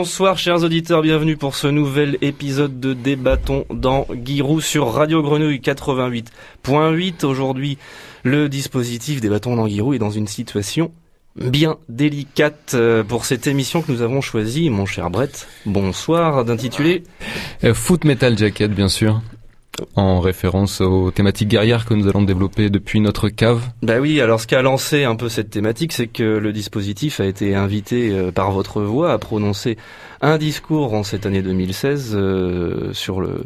Bonsoir, chers auditeurs, bienvenue pour ce nouvel épisode de Débattons dans Giroud sur Radio Grenouille 88.8. Aujourd'hui, le dispositif Débattons dans Giroud est dans une situation bien délicate euh, pour cette émission que nous avons choisie, mon cher Brett. Bonsoir, d'intituler Euh, Foot Metal Jacket, bien sûr, en référence aux thématiques guerrières que nous allons développer depuis notre cave. Bah oui, alors ce qui a lancé un peu cette thématique, c'est que le dispositif a été invité euh, par votre voix à prononcer un discours en cette année 2016 euh, sur le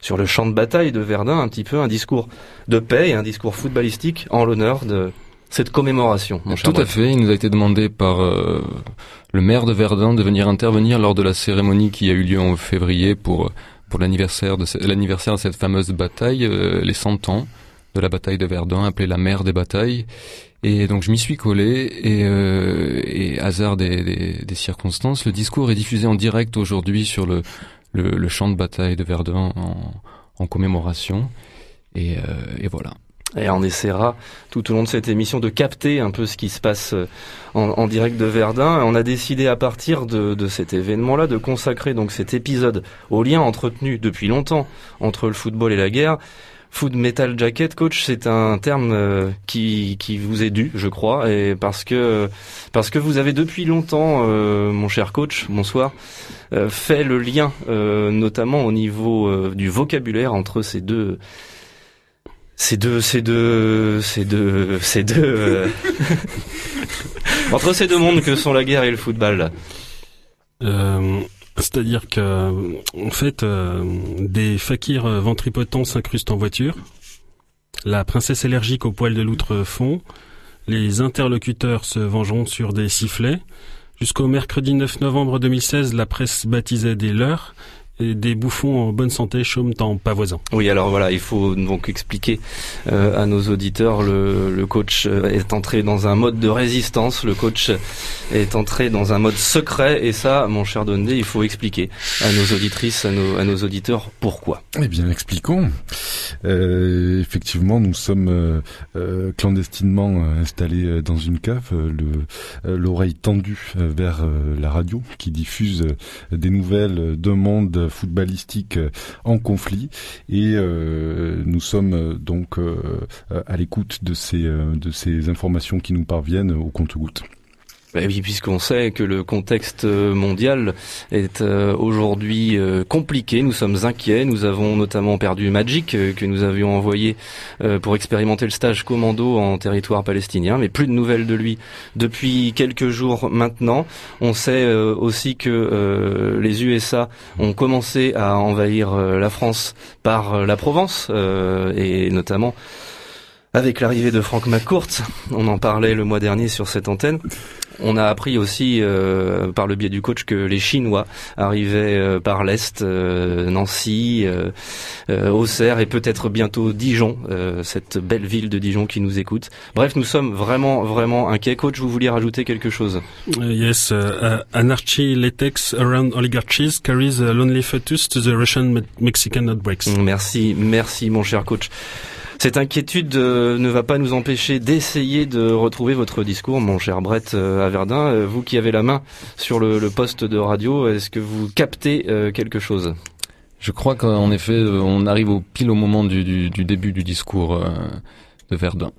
sur le champ de bataille de Verdun, un petit peu un discours de paix et un discours footballistique en l'honneur de cette commémoration. Mon cher Tout à fait, il nous a été demandé par euh, le maire de Verdun de venir intervenir lors de la cérémonie qui a eu lieu en février pour pour l'anniversaire de l'anniversaire de cette fameuse bataille, euh, les 100 ans de la bataille de Verdun, appelée la mère des batailles. Et donc je m'y suis collé et, euh, hasard des, circonstances, le discours est diffusé en direct aujourd'hui sur le, champ de bataille de Verdun en, commémoration. Et, euh, et voilà. Et on essaiera tout au long de cette émission de capter un peu ce qui se passe euh, en, direct de Verdun. On a décidé à partir de, de cet événement-là de consacrer donc cet épisode au lien entretenu depuis longtemps entre le football et la guerre. Food Metal Jacket, coach, c'est un terme euh, qui, qui vous est dû, je crois, et parce que parce que vous avez depuis longtemps, euh, mon cher coach, bonsoir, fait le lien, notamment au niveau du vocabulaire entre ces deux ces deux, ces deux, ces deux, ces deux, euh, entre ces deux mondes que sont la guerre et le football. là. Euh, C'est-à-dire que, en fait, euh, des fakirs ventripotents s'incrustent en voiture. La princesse allergique au poil de loutre fond. Les interlocuteurs se vengeront sur des sifflets. Jusqu'au mercredi 9 novembre 2016, la presse baptisait des leurs des bouffons en bonne santé chôment en pavoisant. Oui, alors voilà, il faut donc expliquer euh, à nos auditeurs. Le, le coach euh, est entré dans un mode de résistance. Le coach est entré dans un mode secret, et ça, mon cher Dondé, il faut expliquer à nos auditrices, à nos, à nos auditeurs pourquoi. Eh bien, expliquons. Euh, effectivement, nous sommes euh, euh, clandestinement euh, installés dans une cave, le- l'oreille tendue vers euh, la radio qui diffuse des nouvelles d'un monde footballistique euh, en conflit. Et euh, nous sommes euh, donc à l'écoute de ces, de ces informations qui nous parviennent au compte-gouttes. Bah oui, puisqu'on sait que le contexte euh, mondial est euh, aujourd'hui euh, compliqué, nous sommes inquiets, nous avons notamment perdu Magic que nous avions envoyé pour expérimenter le stage commando en territoire palestinien, mais plus de nouvelles de lui depuis quelques jours maintenant. On sait aussi que les USA ont commencé à envahir la France par la Provence et notamment avec l'arrivée de Franck McCourt, on en parlait le mois dernier sur cette antenne. On a appris aussi euh, par le biais du coach que les Chinois arrivaient euh, par l'est, euh, Nancy, euh, euh, Auxerre et peut-être bientôt Dijon, euh, cette belle ville de Dijon qui nous écoute. Bref, nous sommes vraiment vraiment inquiets. Coach, vous vouliez rajouter quelque chose? Yes, uh, uh, anarchy latex around oligarchies carries a lonely fetus to the Russian-Mexican outbreaks. Merci, merci mon cher coach. Cette inquiétude euh, ne va pas nous empêcher d'essayer de retrouver votre discours, mon cher Brett euh, à Verdun. Euh, vous qui avez la main sur le, le poste de radio, est-ce que vous captez euh, quelque chose? Je crois qu'en effet, euh, on arrive au pile au moment du, du, du début du discours euh, de Verdun.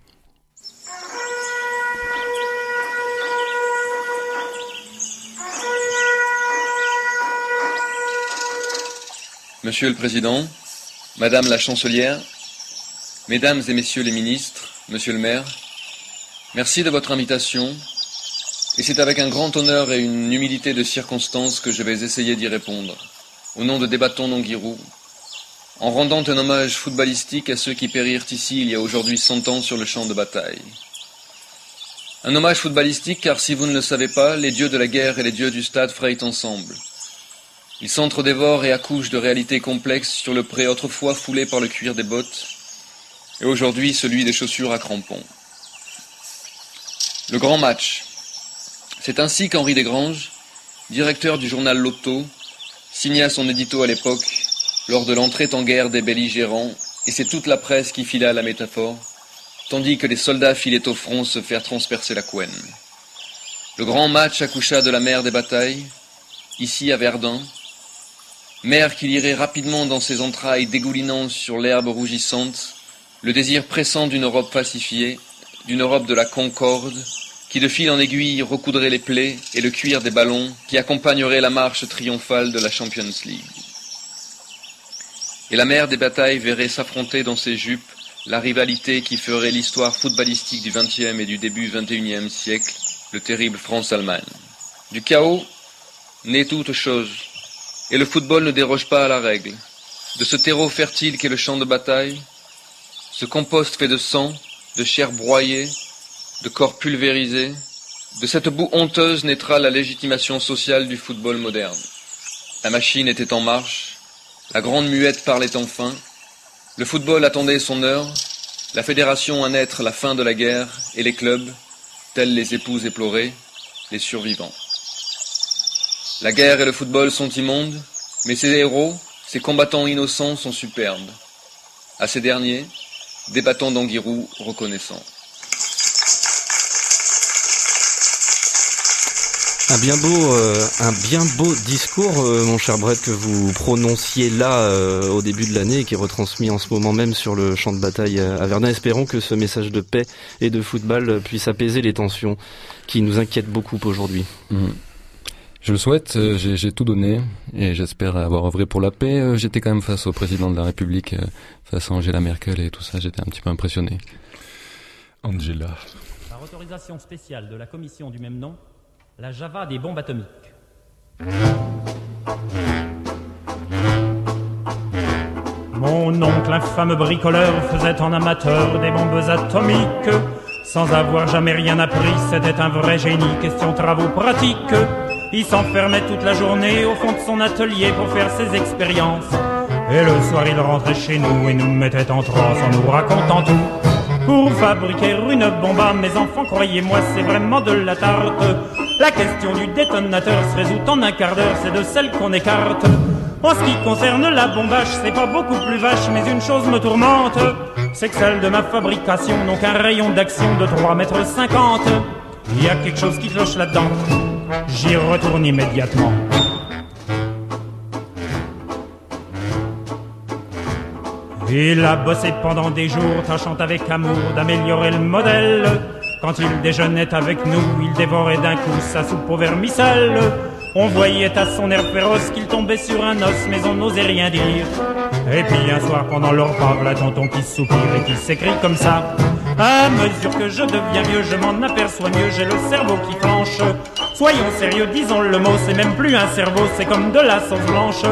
Monsieur le Président, Madame la Chancelière, Mesdames et Messieurs les ministres, Monsieur le maire, merci de votre invitation, et c'est avec un grand honneur et une humilité de circonstance que je vais essayer d'y répondre, au nom de Débattons Nongirou, en rendant un hommage footballistique à ceux qui périrent ici il y a aujourd'hui cent ans sur le champ de bataille. Un hommage footballistique car si vous ne le savez pas, les dieux de la guerre et les dieux du stade frayent ensemble. Ils s'entredévorent et accouchent de réalités complexes sur le pré autrefois foulé par le cuir des bottes, et aujourd'hui celui des chaussures à crampons. Le grand match. C'est ainsi qu'Henri Desgranges, directeur du journal Lotto, signa son édito à l'époque lors de l'entrée en guerre des belligérants, et c'est toute la presse qui fila la métaphore, tandis que les soldats filaient au front se faire transpercer la couenne. Le grand match accoucha de la mer des batailles, ici à Verdun, mer qui lirait rapidement dans ses entrailles dégoulinant sur l'herbe rougissante, le désir pressant d'une Europe pacifiée, d'une Europe de la concorde, qui de fil en aiguille recoudrait les plaies et le cuir des ballons qui accompagnerait la marche triomphale de la Champions League et la mer des batailles verrait s'affronter dans ses jupes la rivalité qui ferait l'histoire footballistique du XXe et du début XXIe siècle, le terrible France-Allemagne. Du chaos naît toute chose, et le football ne déroge pas à la règle. De ce terreau fertile qu'est le champ de bataille, ce compost fait de sang, de chair broyée, de corps pulvérisés, de cette boue honteuse naîtra la légitimation sociale du football moderne. La machine était en marche, la grande muette parlait enfin. Le football attendait son heure. La fédération à naître la fin de la guerre et les clubs, tels les épouses éplorées, les survivants. La guerre et le football sont immondes, mais ces héros, ces combattants innocents sont superbes. À ces derniers, débattons d'Anguirou reconnaissant. Un bien beau, euh, un bien beau discours, euh, mon cher Brett, que vous prononciez là euh, au début de l'année et qui est retransmis en ce moment même sur le champ de bataille à Verdun. Espérons que ce message de paix et de football puisse apaiser les tensions qui nous inquiètent beaucoup aujourd'hui. Mmh. Je le souhaite, j'ai tout donné et j'espère avoir œuvré pour la paix. J'étais quand même face au président de la République, face à Angela Merkel et tout ça, j'étais un petit peu impressionné. Angela. Par autorisation spéciale de la commission du même nom, la Java des bombes atomiques. Mon oncle, infâme bricoleur, faisait en amateur des bombes atomiques. Sans avoir jamais rien appris, c'était un vrai génie, question travaux pratiques. Il s'enfermait toute la journée au fond de son atelier pour faire ses expériences. Et le soir, il rentrait chez nous et nous mettait en transe en nous racontant tout. Pour fabriquer une bombe à mes enfants, croyez-moi, c'est vraiment de la tarte. La question du détonateur se résout en un quart d'heure, c'est de celle qu'on écarte. En ce qui concerne la bombage, c'est pas beaucoup plus vache, mais une chose me tourmente, c'est que celle de ma fabrication n'ont qu'un rayon d'action de 3 mètres 50. Il y a quelque chose qui cloche là-dedans. J'y retourne immédiatement. Il a bossé pendant des jours, tâchant avec amour d'améliorer le modèle. Quand il déjeunait avec nous, il dévorait d'un coup sa soupe au vermicelle. On voyait à son air féroce qu'il tombait sur un os, mais on n'osait rien dire. Et puis un soir, pendant leur repas, la tonton qui soupire et qui s'écrit comme ça. À mesure que je deviens vieux, je m'en aperçois mieux, j'ai le cerveau qui flanche. Soyons sérieux, disons le mot, c'est même plus un cerveau, c'est comme de la sauce blanche.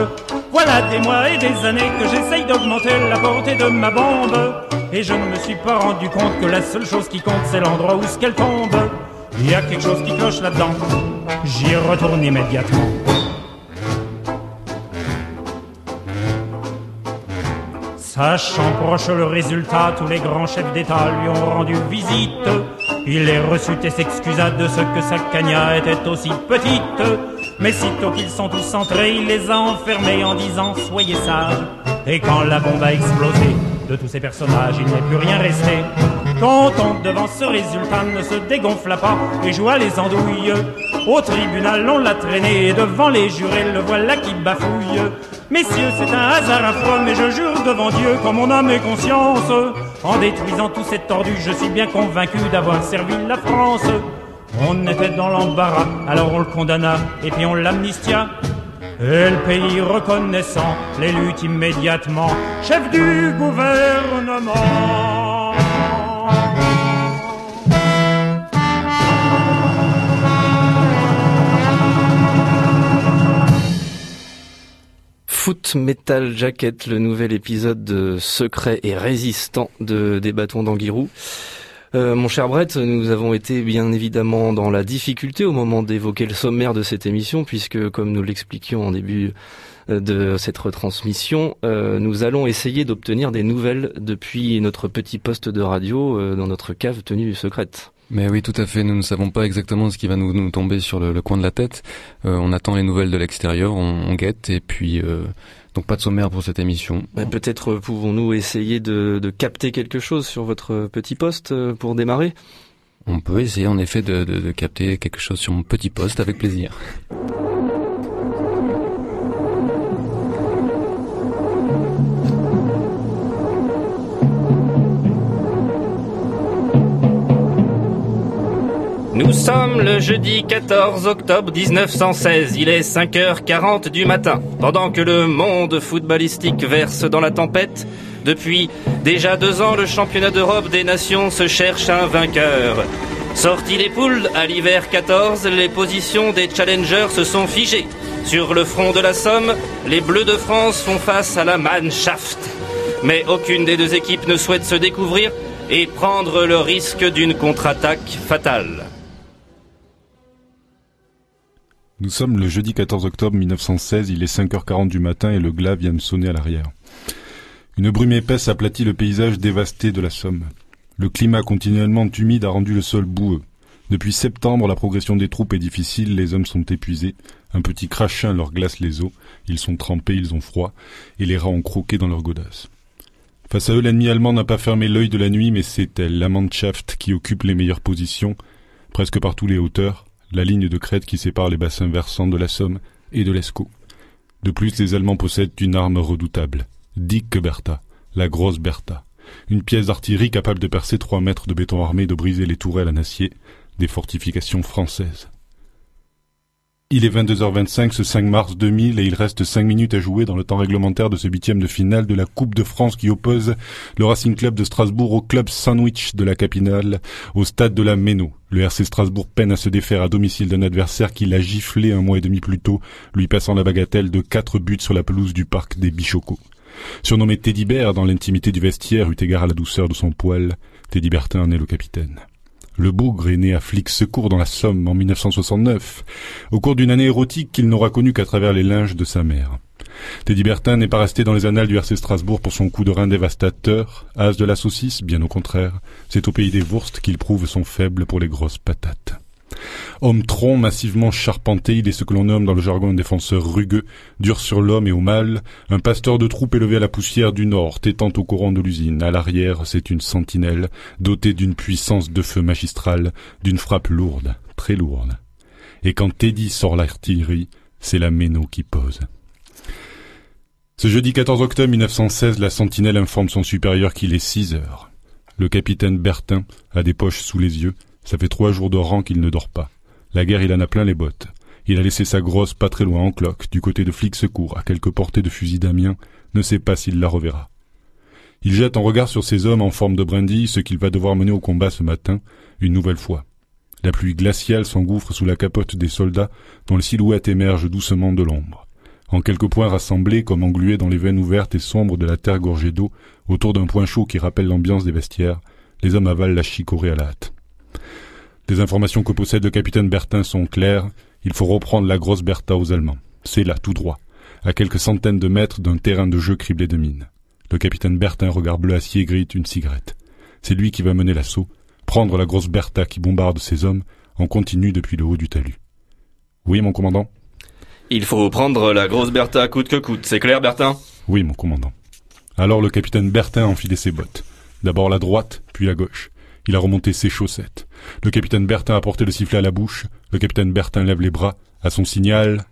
Voilà des mois et des années que j'essaye d'augmenter la portée de ma bombe. Et je ne me suis pas rendu compte que la seule chose qui compte, c'est l'endroit où ce qu'elle tombe. Il y a quelque chose qui cloche là-dedans. J'y retourne immédiatement. Sachant proche le résultat, tous les grands chefs d'État lui ont rendu visite. Il les reçut et s'excusa de ce que sa cagna était aussi petite. Mais sitôt qu'ils sont tous entrés, il les a enfermés en disant Soyez sages. Et quand la bombe a explosé, de tous ces personnages, il n'est plus rien resté. Tonton, devant ce résultat, ne se dégonfla pas et joua les andouilles. Au tribunal, on l'a traîné et devant les jurés, le voilà qui bafouille. Messieurs, c'est un hasard affreux, mais je jure devant Dieu, comme mon âme et conscience, en détruisant tous ces tordus, je suis bien convaincu d'avoir servi la France. On était dans l'embarras, alors on le condamna, et puis on l'amnistia. Et le pays reconnaissant l'élut immédiatement chef du gouvernement. Foot Metal Jacket, le nouvel épisode de Secret et résistant de des bâtons d'Anguirou. Euh, mon cher Brett, nous avons été bien évidemment dans la difficulté au moment d'évoquer le sommaire de cette émission, puisque comme nous l'expliquions en début de cette retransmission, euh, nous allons essayer d'obtenir des nouvelles depuis notre petit poste de radio euh, dans notre cave tenue secrète. Mais oui, tout à fait. Nous ne savons pas exactement ce qui va nous, nous tomber sur le, le coin de la tête. Euh, on attend les nouvelles de l'extérieur, on, on guette et puis euh, donc pas de sommaire pour cette émission. Euh, Peut-être pouvons-nous essayer de, de capter quelque chose sur votre petit poste euh, pour démarrer? On peut essayer en effet de, de, de capter quelque chose sur mon petit poste avec plaisir. Nous sommes le jeudi 14 octobre 1916, il est 5h40 du matin. Pendant que le monde footballistique verse dans la tempête, depuis déjà deux ans, le championnat d'Europe des nations se cherche un vainqueur. Sorti les poules, à l'hiver 14, les positions des challengers se sont figées. Sur le front de la Somme, les Bleus de France font face à la Mannschaft. Mais aucune des deux équipes ne souhaite se découvrir et prendre le risque d'une contre-attaque fatale. Nous sommes le jeudi 14 octobre 1916, il est 5h40 du matin et le glas vient de sonner à l'arrière. Une brume épaisse aplatit le paysage dévasté de la Somme. Le climat continuellement humide a rendu le sol boueux. Depuis septembre, la progression des troupes est difficile, les hommes sont épuisés, un petit crachin leur glace les os, ils sont trempés, ils ont froid, et les rats ont croqué dans leurs godasses. Face à eux, l'ennemi allemand n'a pas fermé l'œil de la nuit, mais c'est elle, la Mannschaft, qui occupe les meilleures positions, presque par tous les hauteurs, la ligne de crête qui sépare les bassins versants de la Somme et de l'Escaut. De plus, les Allemands possèdent une arme redoutable, Dicke Bertha, la grosse Bertha, une pièce d'artillerie capable de percer trois mètres de béton armé de briser les tourelles en acier des fortifications françaises. Il est 22h25 ce 5 mars 2000 et il reste 5 minutes à jouer dans le temps réglementaire de ce huitième de finale de la Coupe de France qui oppose le Racing Club de Strasbourg au club Sandwich de la Capitale au stade de la Méno. Le RC Strasbourg peine à se défaire à domicile d'un adversaire qui l'a giflé un mois et demi plus tôt, lui passant la bagatelle de 4 buts sur la pelouse du parc des Bichocos. Surnommé Teddy Bear dans l'intimité du vestiaire, eut égard à la douceur de son poil, Teddy Bertin en est le capitaine. Le bougre est né à Flic Secours dans la Somme en 1969, au cours d'une année érotique qu'il n'aura connue qu'à travers les linges de sa mère. Teddy Bertin n'est pas resté dans les annales du RC Strasbourg pour son coup de rein dévastateur, as de la saucisse, bien au contraire. C'est au pays des Wursts qu'il prouve son faible pour les grosses patates. Homme tronc massivement charpenté, il est ce que l'on nomme dans le jargon un défenseur rugueux, dur sur l'homme et au mal, un pasteur de troupe élevé à la poussière du nord, tétant au courant de l'usine. À l'arrière, c'est une sentinelle, dotée d'une puissance de feu magistrale, d'une frappe lourde, très lourde. Et quand Teddy sort l'artillerie, c'est la méno qui pose. Ce jeudi 14 octobre 1916, la sentinelle informe son supérieur qu'il est 6 heures. Le capitaine Bertin a des poches sous les yeux, ça fait trois jours de rang qu'il ne dort pas. La guerre, il en a plein les bottes. Il a laissé sa grosse pas très loin en cloque, du côté de flic secours, à quelques portées de fusil d'Amiens, ne sait pas s'il la reverra. Il jette un regard sur ces hommes en forme de brindille, ce qu'il va devoir mener au combat ce matin, une nouvelle fois. La pluie glaciale s'engouffre sous la capote des soldats, dont les silhouettes émergent doucement de l'ombre. En quelques points rassemblés, comme englués dans les veines ouvertes et sombres de la terre gorgée d'eau, autour d'un point chaud qui rappelle l'ambiance des vestiaires, les hommes avalent la chicorée à la hâte. Les informations que possède le capitaine Bertin sont claires. Il faut reprendre la grosse Bertha aux Allemands. C'est là, tout droit, à quelques centaines de mètres d'un terrain de jeu criblé de mines. Le capitaine Bertin, regard bleu acier, grite une cigarette. C'est lui qui va mener l'assaut, prendre la grosse Bertha qui bombarde ses hommes en continu depuis le haut du talus. Oui, mon commandant? Il faut prendre la grosse Bertha coûte que coûte, c'est clair Bertin? Oui, mon commandant. Alors le capitaine Bertin a enfilé ses bottes. D'abord la droite, puis la gauche. Il a remonté ses chaussettes. Le capitaine Bertin a porté le sifflet à la bouche. Le capitaine Bertin lève les bras. À son signal,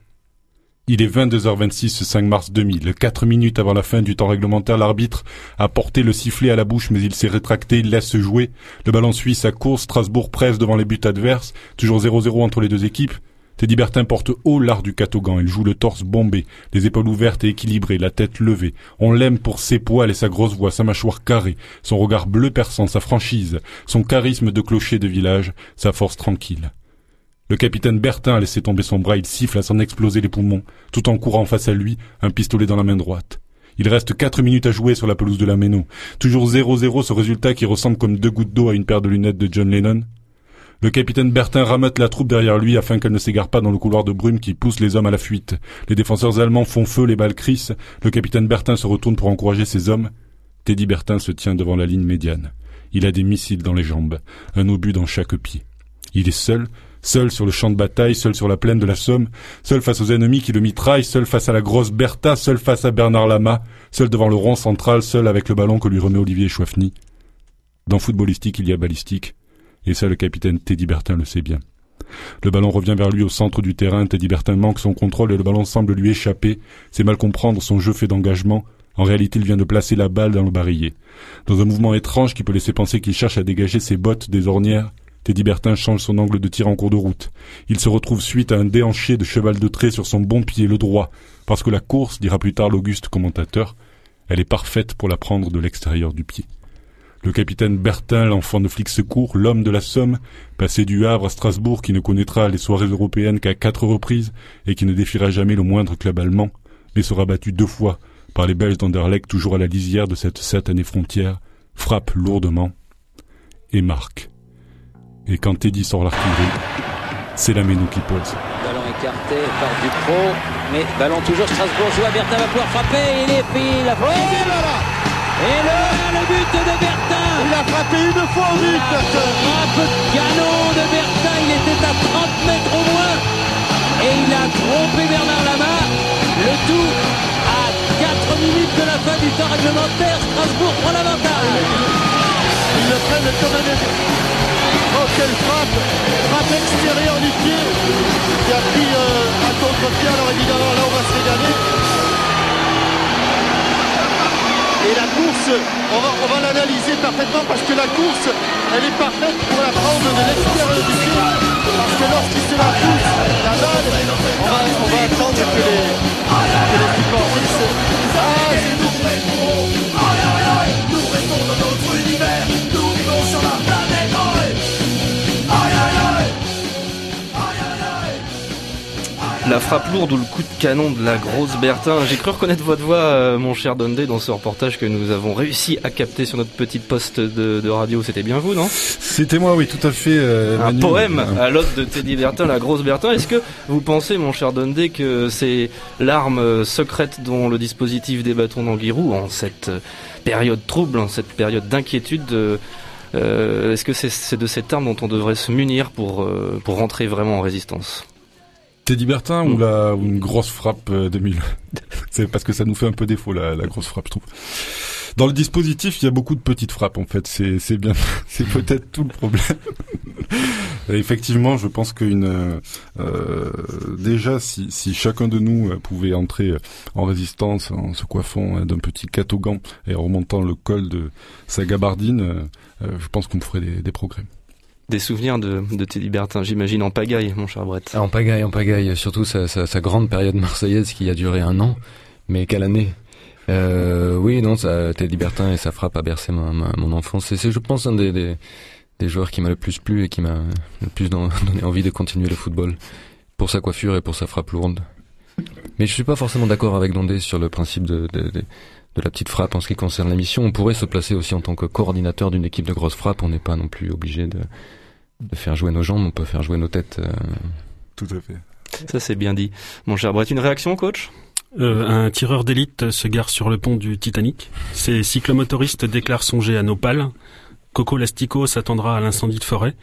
il est 22h26 ce 5 mars 2000. Quatre minutes avant la fin du temps réglementaire, l'arbitre a porté le sifflet à la bouche, mais il s'est rétracté, il laisse jouer. Le ballon suit sa course, Strasbourg presse devant les buts adverses. Toujours 0-0 entre les deux équipes. Teddy Bertin porte haut l'art du catogan. Il joue le torse bombé, les épaules ouvertes et équilibrées, la tête levée. On l'aime pour ses poils et sa grosse voix, sa mâchoire carrée, son regard bleu perçant, sa franchise, son charisme de clocher de village, sa force tranquille. Le capitaine Bertin a laissé tomber son bras, il siffle à s'en exploser les poumons, tout en courant face à lui, un pistolet dans la main droite. Il reste quatre minutes à jouer sur la pelouse de la Méno. Toujours 0-0 ce résultat qui ressemble comme deux gouttes d'eau à une paire de lunettes de John Lennon. Le capitaine Bertin ramote la troupe derrière lui afin qu'elle ne s'égare pas dans le couloir de brume qui pousse les hommes à la fuite. Les défenseurs allemands font feu, les balles crissent. Le capitaine Bertin se retourne pour encourager ses hommes. Teddy Bertin se tient devant la ligne médiane. Il a des missiles dans les jambes, un obus dans chaque pied. Il est seul, seul sur le champ de bataille, seul sur la plaine de la Somme, seul face aux ennemis qui le mitraillent, seul face à la grosse Bertha, seul face à Bernard Lama, seul devant le rond central, seul avec le ballon que lui remet Olivier Chouafny. Dans footballistique, il y a balistique, et ça le capitaine Teddy Bertin le sait bien. Le ballon revient vers lui au centre du terrain, Teddy Bertin manque son contrôle et le ballon semble lui échapper, c'est mal comprendre son jeu fait d'engagement, en réalité il vient de placer la balle dans le barillet. Dans un mouvement étrange qui peut laisser penser qu'il cherche à dégager ses bottes des ornières, Teddy Bertin change son angle de tir en cours de route. Il se retrouve suite à un déhanché de cheval de trait sur son bon pied, le droit, parce que la course, dira plus tard l'auguste commentateur, elle est parfaite pour la prendre de l'extérieur du pied. Le capitaine Bertin, l'enfant de flic secours, l'homme de la Somme, passé du Havre à Strasbourg, qui ne connaîtra les soirées européennes qu'à quatre reprises et qui ne défiera jamais le moindre club allemand, mais sera battu deux fois par les Belges d'Anderlecht, toujours à la lisière de cette satanée frontière, frappe lourdement et marque. Et quand Teddy sort l'artillerie, c'est la Ménou qui pose. Ballon écarté par Dupro, mais ballon toujours Strasbourgeois. Bertin va pouvoir frapper. Il est pris la frappe. Et le, le but de Bertin Il a frappé une fois au but Frappe canon de Bertin. Il était à 30 mètres au moins. Et il a trompé Bernard Lama. Le tout à 4 minutes de la fin du temps réglementaire. Strasbourg prend l'avantage. Ils le prennent comme un Oh, quelle frappe Frappe extérieure du pied qui a pris euh, un contre-pied. Alors évidemment, là, on va se régaler. Et la course, on va, l'analyser parfaitement parce que la course, elle est parfaite pour la prendre de l'extérieur du pied. Parce que lorsqu'il se la pousse, la balle, on va, attendre que les, La frappe lourde ou le coup de canon de la grosse Bertin. J'ai cru reconnaître votre voix, euh, mon cher Dondé, dans ce reportage que nous avons réussi à capter sur notre petite poste de, de radio. C'était bien vous, non? C'était moi, oui, tout à fait. Euh, Un Manu. poème à l'ode de Teddy Bertin, la grosse Bertin. Est-ce que vous pensez, mon cher Dondé, que c'est l'arme secrète dont le dispositif des bâtons d'Anguirou, en cette euh, période trouble, en cette période d'inquiétude, est-ce que c'est de cette arme dont on devrait se munir pour, pour rentrer vraiment en résistance? Teddy Bertin ou, la, ou une grosse frappe euh, 2000 C'est parce que ça nous fait un peu défaut la, la grosse frappe, je trouve. Dans le dispositif, il y a beaucoup de petites frappes en fait. C'est c'est bien, c'est peut-être tout le problème. Et Effectivement, je pense qu'une euh, euh, déjà si, si chacun de nous euh, pouvait entrer en résistance en se coiffant euh, d'un petit catogan et en remontant le col de sa gabardine, euh, euh, je pense qu'on ferait des, des progrès. Des souvenirs de, de Teddy Bertin, j'imagine en pagaille, mon cher Brett. Ah, en pagaille, en pagaille. Surtout sa, grande période marseillaise qui a duré un an. Mais quelle année? Euh, Oui, non, Teddy Bertin et sa frappe a bercé mon enfance. C'est, je pense, un des, joueurs qui m'a le plus plu et qui m'a le plus don- donné envie de continuer le football. Pour sa coiffure et pour sa frappe lourde. Mais je suis pas forcément d'accord avec Dondé sur le principe de, de la petite frappe en ce qui concerne la mission. On pourrait se placer aussi en tant que coordinateur d'une équipe de grosse frappe. On n'est pas non plus obligé de, de faire jouer nos jambes, on peut faire jouer nos têtes. euh, Tout à fait. Ça c'est bien dit. Mon cher Brett, une réaction, coach? Euh, un tireur d'élite se gare sur le pont du Titanic. Ses cyclomotoristes déclarent songer à nos pales. Coco Lastico s'attendra à l'incendie de forêt.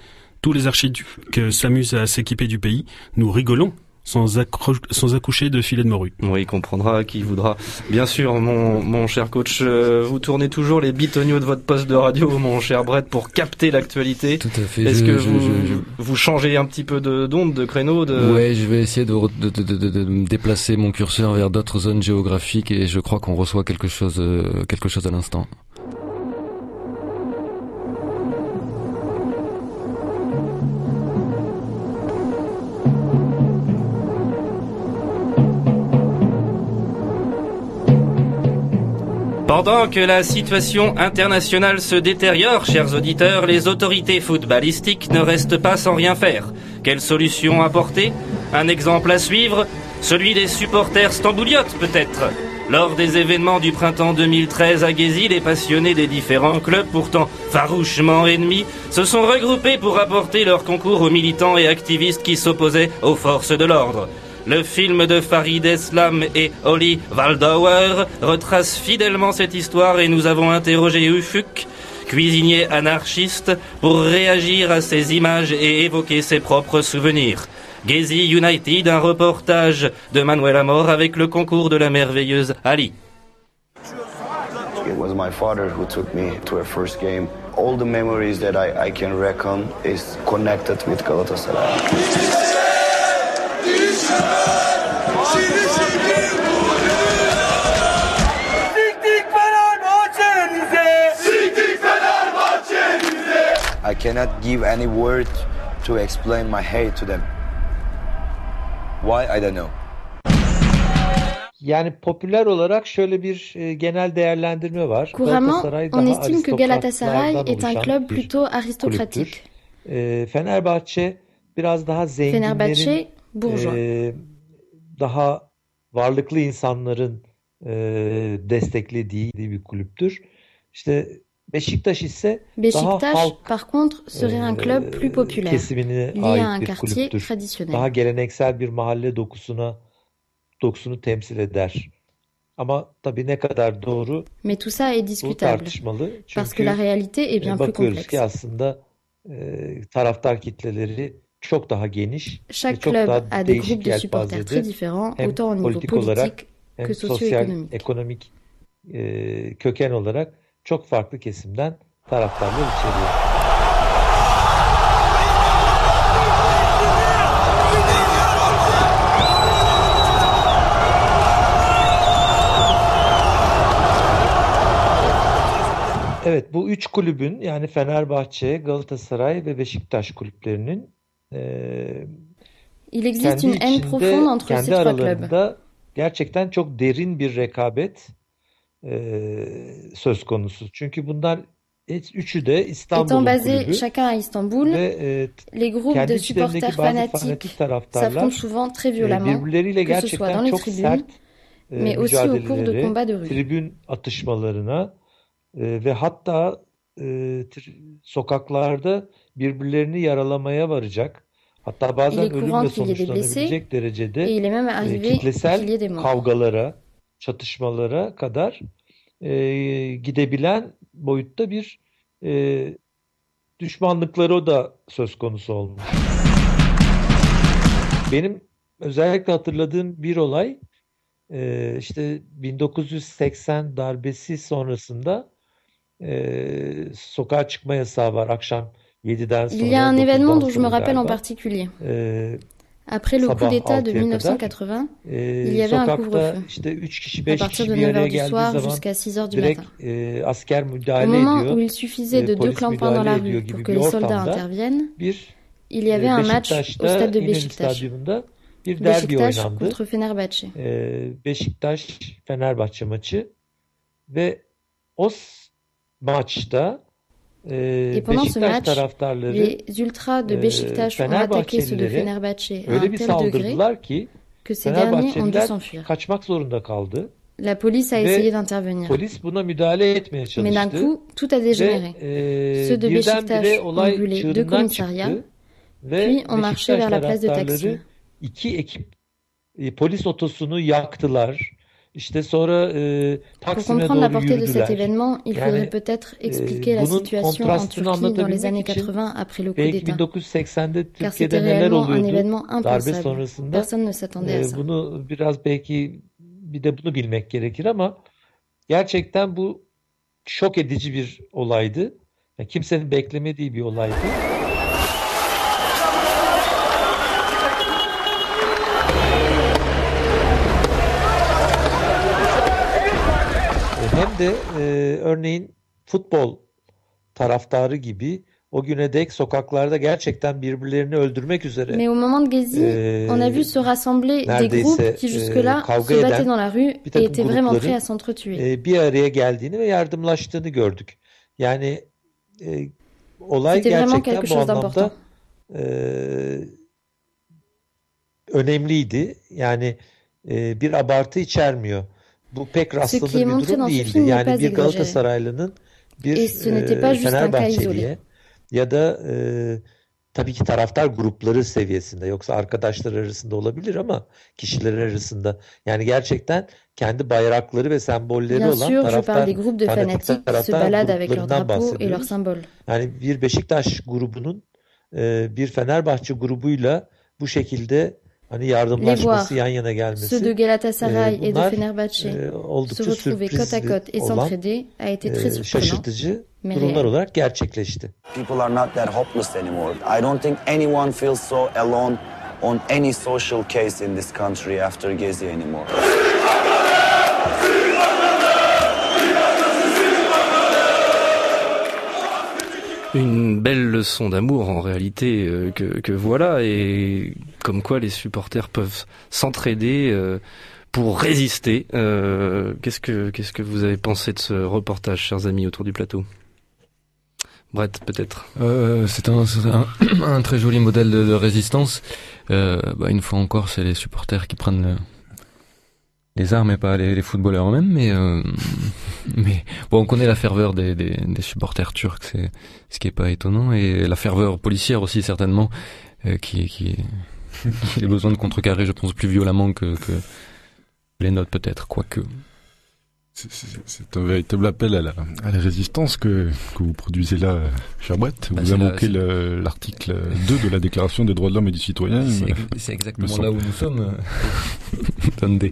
Tous les archiducs s'amusent à s'équiper du pays. Nous rigolons sans, accro- sans accoucher de filets de morue. Oui, il comprendra qui voudra. Bien sûr, mon, mon cher coach, euh, vous tournez toujours les bitoniaux de votre poste de radio, mon cher Brett, pour capter l'actualité. Tout à fait. Est-ce Je- que je- vous, je- je- vous changez un petit peu de d'onde, de créneau de... Ouais, je vais essayer de, re- de, de, de, de- de me déplacer mon curseur vers d'autres zones géographiques et je crois qu'on reçoit quelque chose, euh, quelque chose à l'instant. Pendant que la situation internationale se détériore, chers auditeurs, les autorités footballistiques ne restent pas sans rien faire. Quelle solution apporter? Un exemple à suivre Celui des supporters stambouliotes peut-être lors des événements du printemps 2013 à Gezi, les passionnés des différents clubs, pourtant farouchement ennemis, se sont regroupés pour apporter leur concours aux militants et activistes qui s'opposaient aux forces de l'ordre. Le film de Farid Eslam et Oli Waldauer retrace fidèlement cette histoire et nous avons interrogé Ufuk, cuisinier anarchiste, pour réagir à ces images et évoquer ses propres souvenirs. Gezi United, un reportage de Manuel Amor avec le concours de la merveilleuse Ali. It was my father who took me to a first game. All the memories that I, can reckon is connected with Galatasaray. I cannot give any word to explain my hate to them. Why I don't know. Yani popüler olarak şöyle bir e, genel değerlendirme var. Couramment, Galatasaray on daha estime que Galatasaray est un club plutôt aristocratique. E, Fenerbahçe biraz daha zenginlerin, e, daha varlıklı insanların e, desteklediği bir kulüptür. İşte Beşiktaş ise daha Beşiktaş, halk par contre, serait un club e, plus populaire, kesimine lié à un ait bir quartier kulüptür. traditionnel. Daha geleneksel bir mahalle dokusuna dokusunu temsil eder. Ama tabii ne kadar doğru Mais tout ça est bu discutable, tartışmalı. parce que Çünkü la réalité est e, bien plus bakıyoruz complexe. ki aslında e, taraftar kitleleri çok daha geniş ve Chaque çok club daha a des değişik groupes de supporters yelpazede très différents, hem autant au niveau olarak hem que sosyal, socio-économique. ekonomik e, köken olarak çok farklı kesimden taraftarlar içeriyor. Evet, bu üç kulübün yani Fenerbahçe, Galatasaray ve Beşiktaş kulüplerinin Il existe kendi içinde, ces kendi aralarında gerçekten çok derin bir rekabet söz konusu. Çünkü bunlar hiç- üçü de Étant İstanbul'un basés kulübü chacun à Istanbul, ve eee, les groupes kendi de içlerindeki supporters bazı fanatiques fanatik taraftarlar s'affrontent souvent très eee, violemment, birbirleriyle que ce soit gerçekten dans les çok tribunes, sert eee, mais aussi au cours de mücadelelere, combats de rue. tribün atışmalarına eee, ve hatta eee, tri- sokaklarda birbirlerini yaralamaya varacak. Hatta Il bazen est courant ölümle qu'il y ait des blessés sonuçlanabilecek et derecede il est même e, arrivé qu'il y kitlesel ait des morts. kavgalara, çatışmalara kadar e, gidebilen boyutta bir e, düşmanlıkları o da söz konusu olmuş. Benim özellikle hatırladığım bir olay e, işte 1980 darbesi sonrasında e, sokağa çıkma yasağı var akşam 7'den Il sonra y a un 9'dan événement dont je me rappelle en particulier. E, Après le coup d'État de 6'ya kadar 1980, e, il y avait un couvre-feu. işte 3 kişi À 5 partir de bir araya 9h du soir jusqu'à 6h du matin. Au moment où il suffisait de deux clampins dans la rue pour que les soldats interviennent, il y avait un match au stade de Beşiktaş. Beşiktaş contre Fenerbahçe. E, Beşiktaş Fenerbahçe maçı ve o maçta e, Et pendant ce match, les ultras de e, Beşiktaş ont attaqué ceux de Fenerbahçe à un tel degré ki que ces derniers ont dû s'enfuir. kaçmak zorunda kaldı. La police a essayé d'intervenir. Mais d'un coup, tout a dégénéré. Ve e, Ceux de Beşiktaş ont brûlé deux commissariats, puis ont marché vers la place de Taksim. iki ekip e, polis otosunu yaktılar. İşte sonra e, Pour Taksim'e comprendre la doğru portée de cet yürüdüler. événement, il Yani, faudrait peut-être e, expliquer la bunun situation en kontrastını Turquie dans les années için 80 après le coup belki d'État. 1980'de Car c'était Türkiye'de neler réellement un oluyordu événement darbe impensable. sonrasında Personne ne s'attendait à e, ça. bunu biraz belki bir de bunu bilmek gerekir ama gerçekten bu şok edici bir olaydı. Yani kimsenin beklemediği bir olaydı. E, de e, örneğin futbol taraftarı gibi o güne dek sokaklarda gerçekten birbirlerini öldürmek üzere Mais au moment de Gezi, Ee, on a vu se rassembler des groupes qui e, jusque-là kavga se battaient dans la rue et étaient vraiment prêts à s'entretuer. e, bir araya geldiğini ve yardımlaştığını gördük. Yani e, olay gerçekten bu anlamda e, önemliydi. Yani e, bir abartı içermiyor. Bu pek rastlanır bir durum değildi. Yani bir. Galatasaraylının bir e, Fenerbahçeli'ye ya da e, tabii ki taraftar grupları seviyesinde yoksa arkadaşlar arasında olabilir ama kişiler arasında yani gerçekten kendi bayrakları ve sembolleri Bien olan sûr, taraftar fanatik taraftar gruplarından bahsediyoruz. Yani bir Beşiktaş grubunun e, bir Fenerbahçe grubuyla bu şekilde hani Les yardımlaşması, yan yana gelmesi ceux de Galatasaray e, et de bunlar Fenerbahçe e, se oldukça retrouver côte à côte et s'entraider a été très e, surprenant. şaşırtıcı durumlar olarak gerçekleşti. People are not that hopeless anymore. I don't think anyone feels so alone on any social case in this country after Gezi anymore. Une belle leçon d'amour en réalité euh, que, voilà et comme quoi les supporters peuvent s'entraider euh, pour résister. Euh, qu'est-ce que vous avez pensé de ce reportage, chers amis autour du plateau? Brett, peut-être. C'est un, très joli modèle de, résistance. Bah, une fois encore, c'est les supporters qui prennent le- les armes et pas les, footballeurs eux-mêmes. Mais, euh, mais bon, on connaît la ferveur des, supporters turcs, c'est ce qui est pas étonnant, et la ferveur policière aussi certainement, euh, qui, qui, qui a besoin de contrecarrer, je pense, plus violemment que, que les notes peut-être, quoique. C'est- un véritable appel à la, à la résistance que, que vous produisez là, euh, cher Brett. Bah, vous la- invoquez l'article 2 de la Déclaration des droits de l'homme et du citoyen. C'est me- ex- c'est me exactement là où nous sommes, euh, Tandé.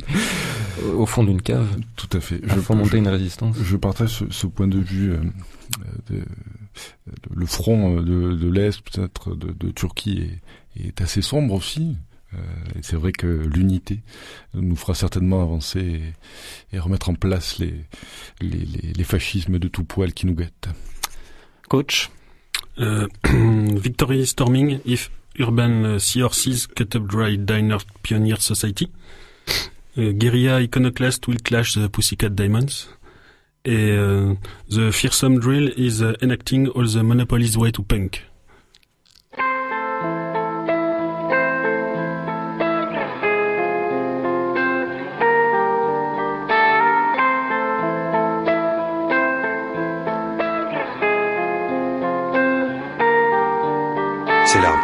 au fond d'une cave. Tout à fait. À fomenter une résistance. Je partage ce, ce point de vue. euh, euh, de- le front euh, de, de l'Est, peut-être de, de Turquie, est, est assez sombre aussi. Euh, et c'est vrai que l'unité nous fera certainement avancer et, et remettre en place les, les, les, les fascismes de tout poil qui nous guettent. Coach? Euh, Victory Storming, If Urban uh, Sea Horses Cut Up Dry Diner Pioneer Society. Euh, Guerilla Iconoclast Will Clash the Pussycat Diamonds. Et euh, The Fearsome Drill is uh, enacting all the Monopoly's way to punk.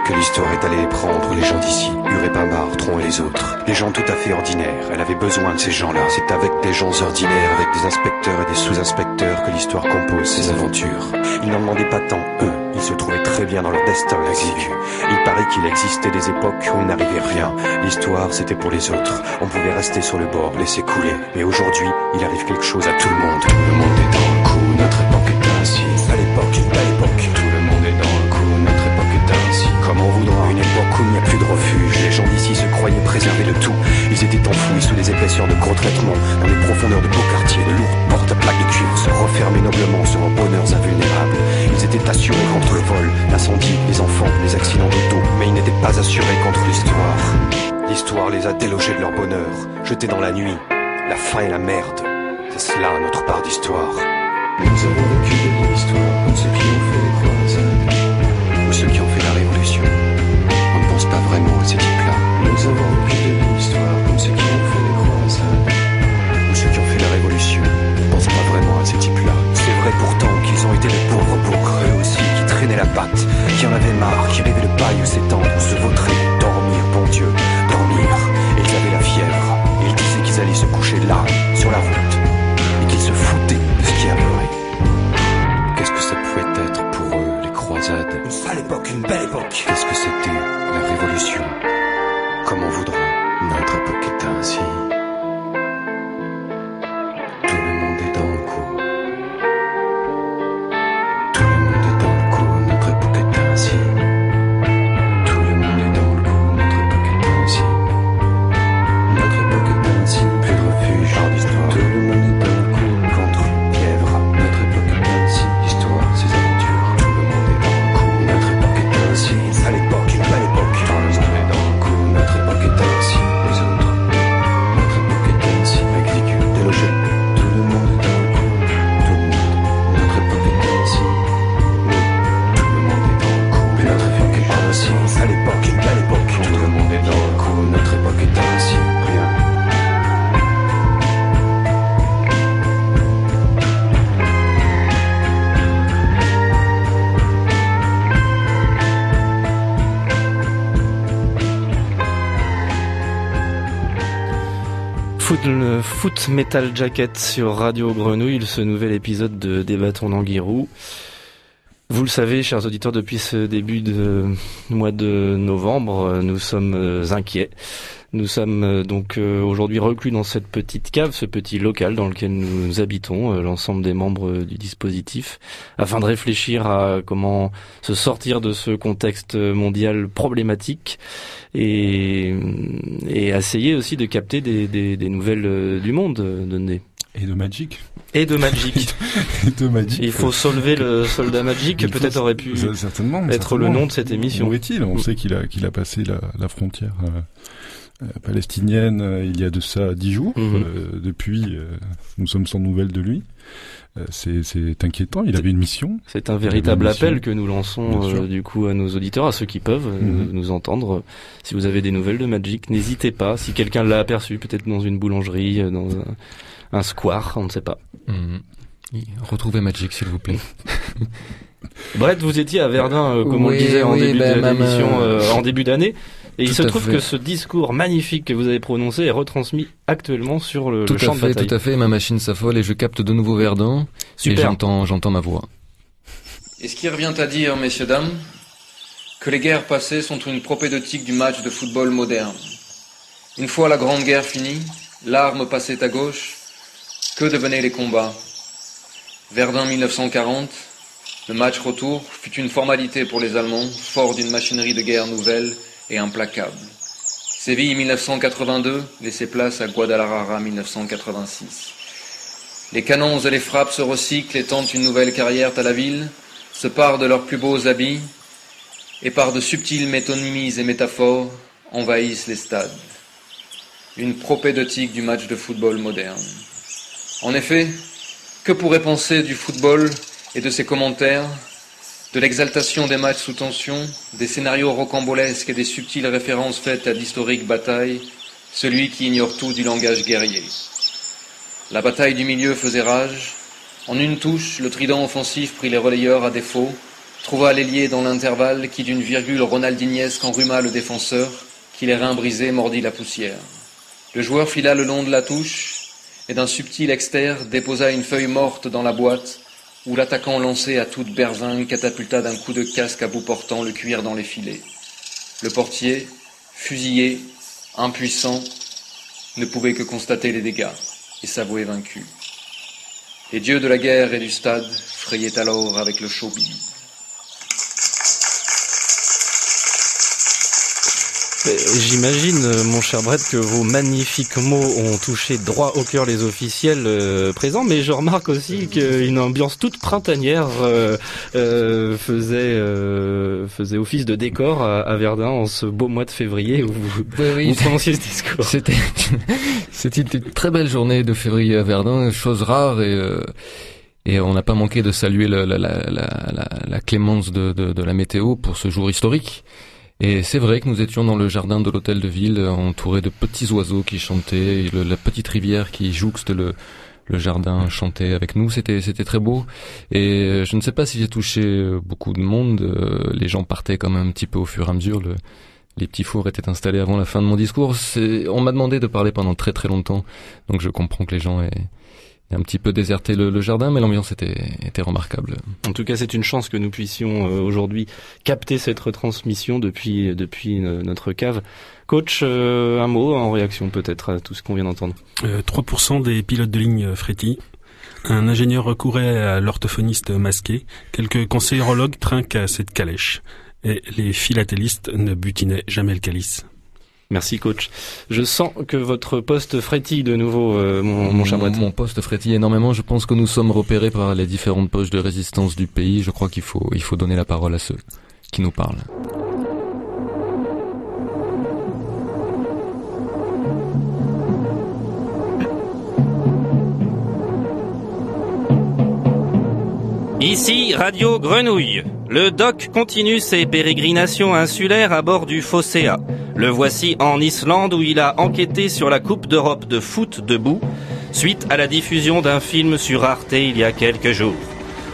Que l'histoire est allée prendre les gens d'ici, Urépambar, Tron et les autres. Des gens tout à fait ordinaires. Elle avait besoin de ces gens-là. C'est avec des gens ordinaires, avec des inspecteurs et des sous-inspecteurs que l'histoire compose ses aventures. Ils n'en demandaient pas tant, eux. Ils se trouvaient très bien dans leur destin exigu. Il paraît qu'il existait des époques où il n'arrivait rien. L'histoire, c'était pour les autres. On pouvait rester sur le bord, laisser couler. Mais aujourd'hui, il arrive quelque chose à tout le monde. Le monde est dans préserver le tout. Ils étaient enfouis sous les épaisseurs de gros traitements, dans les profondeurs de beaux quartiers, de lourdes portes à plaques de cuivre, se refermer noblement sur leurs bonheurs invulnérables. Ils étaient assurés contre le vol, l'incendie, les enfants, les accidents d'auto, mais ils n'étaient pas assurés contre l'histoire. L'histoire les a délogés de leur bonheur, jetés dans la nuit, la faim et la merde. C'est cela notre part d'histoire. Nous avons vécu de l'histoire comme ceux qui ont fait les croisades, ou ceux qui ont fait la révolution. On ne pense pas vraiment à ces types-là. Nous avons vécu de l'histoire comme ceux qui ont fait les croisades, ou ceux qui ont fait la révolution. On ne pense pas vraiment à ces types-là. C'est vrai pourtant qu'ils ont été les pauvres bourgs, eux aussi, qui traînaient la patte, qui en avaient marre, qui rêvaient de paille s'étendre, se vautrer, dormir, bon Dieu, dormir. Ils avaient la fièvre, ils disaient qu'ils allaient se coucher là, sur la route, et qu'ils se foutaient de ce qui arriverait. Qu'est-ce que ça pouvait être pour eux, les croisades? Une sale époque, une belle époque Qu'est-ce que c'était, Metal Jacket sur Radio Grenouille, ce nouvel épisode de Débattons d'Anguirou. Vous le savez, chers auditeurs, depuis ce début de mois de novembre, nous sommes euh, inquiets. Nous sommes euh, donc euh, aujourd'hui reclus dans cette petite cave, ce petit local dans lequel nous habitons, euh, l'ensemble des membres du dispositif, afin de réfléchir à comment se sortir de ce contexte mondial problématique et, et essayer aussi de capter des, des, des nouvelles du monde donné. Et de Magic. Et de Magic. et de Magic. Il faut sauver le soldat Magic, peut-être aurait pu certainement, être certainement. le nom de cette émission. Où est-il? On sait qu'il a, qu'il a passé la, la frontière euh, euh, palestinienne euh, il y a de ça dix jours. Mhm. Euh, depuis, euh, nous sommes sans nouvelles de lui. Euh, c'est, c'est inquiétant. Il avait une mission. C'est un véritable appel que nous lançons euh, du coup à nos auditeurs, à ceux qui peuvent euh, Mhm. nous entendre. Si vous avez des nouvelles de Magic, n'hésitez pas. Si quelqu'un l'a aperçu, peut-être dans une boulangerie, euh, dans un, un square, on ne sait pas. Mhm. Retrouvez Magic, s'il vous plaît. Brett, vous étiez à Verdun, euh, comme on le disait en oui, début ben, de même, l'émission, euh, euh, en début d'année. Et il se trouve fait. que ce discours magnifique que vous avez prononcé est retransmis actuellement sur le, Tout le champ à de fait, bataille. tout à fait. Ma machine s'affole et je capte de nouveau Verdun. Super. Et j'entends, j'entends ma voix. Et ce qui revient à dire, messieurs, dames, que les guerres passées sont une propédeutique du match de football moderne? Une fois la Grande Guerre finie, l'arme passait à gauche, que devenaient les combats? Verdun 1940, le match retour fut une formalité pour les Allemands, forts d'une machinerie de guerre nouvelle et implacable. Séville 1982 laissait place à Guadalajara 1986. Les canons et les frappes se recyclent et tentent une nouvelle carrière à la ville, se parent de leurs plus beaux habits, et par de subtiles métonymies et métaphores envahissent les stades. Une propédeutique du match de football moderne. En effet, que pourrait penser du football et de ses commentaires, de l'exaltation des matchs sous tension, des scénarios rocambolesques et des subtiles références faites à d'historiques batailles, celui qui ignore tout du langage guerrier La bataille du milieu faisait rage. En une touche, le trident offensif prit les relayeurs à défaut, trouva l'ailier dans l'intervalle qui d'une virgule ronaldiniesque enrhuma le défenseur, qui les reins brisés mordit la poussière. Le joueur fila le long de la touche, et d'un subtil exter déposa une feuille morte dans la boîte, où l'attaquant lancé à toute berzingue catapulta d'un coup de casque à bout portant le cuir dans les filets. Le portier, fusillé, impuissant, ne pouvait que constater les dégâts et s'avouer vaincu. Les dieux de la guerre et du stade frayaient alors avec le. J'imagine, mon cher Brett, que vos magnifiques mots ont touché droit au cœur les officiels euh, présents, mais je remarque aussi qu'une ambiance toute printanière euh, euh, faisait euh, faisait office de décor à, à Verdun en ce beau mois de février où vous, vous prononciez ce discours. C'était, c'était une très belle journée de février à Verdun, chose rare et euh, et on n'a pas manqué de saluer la, la, la, la, la- la clémence de, de, de la météo pour ce jour historique. Et c'est vrai que nous étions dans le jardin de l'hôtel de ville, entourés de petits oiseaux qui chantaient, et la petite rivière qui jouxte le, jardin chantait avec nous. C'était très beau. Et euh, je ne sais pas si j'ai touché euh, beaucoup de monde. euh, Les gens partaient quand même un petit peu au fur et à mesure. Le, les petits fours étaient installés avant la fin de mon discours. On m'a demandé de parler pendant très très longtemps, donc je comprends que les gens aient un petit peu déserté le, le jardin, mais l'ambiance était, était remarquable. En tout cas, c'est une chance que nous puissions euh, aujourd'hui capter cette retransmission depuis depuis euh, notre cave. Coach, euh, un mot en réaction peut-être à tout ce qu'on vient d'entendre. Euh, 3% des pilotes de ligne euh, frétillent. Un ingénieur recourait à l'orthophoniste masqué. Quelques conseillerologues trinquent à cette calèche. Et les philatélistes ne butinaient jamais le calice. Merci coach. Je sens que votre poste frétille de nouveau, euh, mon, mon cher Brett. Mon poste frétille énormément. Je pense que nous sommes repérés par les différentes poches de résistance du pays. Je crois qu'il faut, il faut donner la parole à ceux qui nous parlent. Ici Radio Grenouille. Le doc continue ses pérégrinations insulaires à bord du Fosséa. Le voici en Islande où il a enquêté sur la Coupe d'Europe de foot debout, suite à la diffusion d'un film sur Arte il y a quelques jours.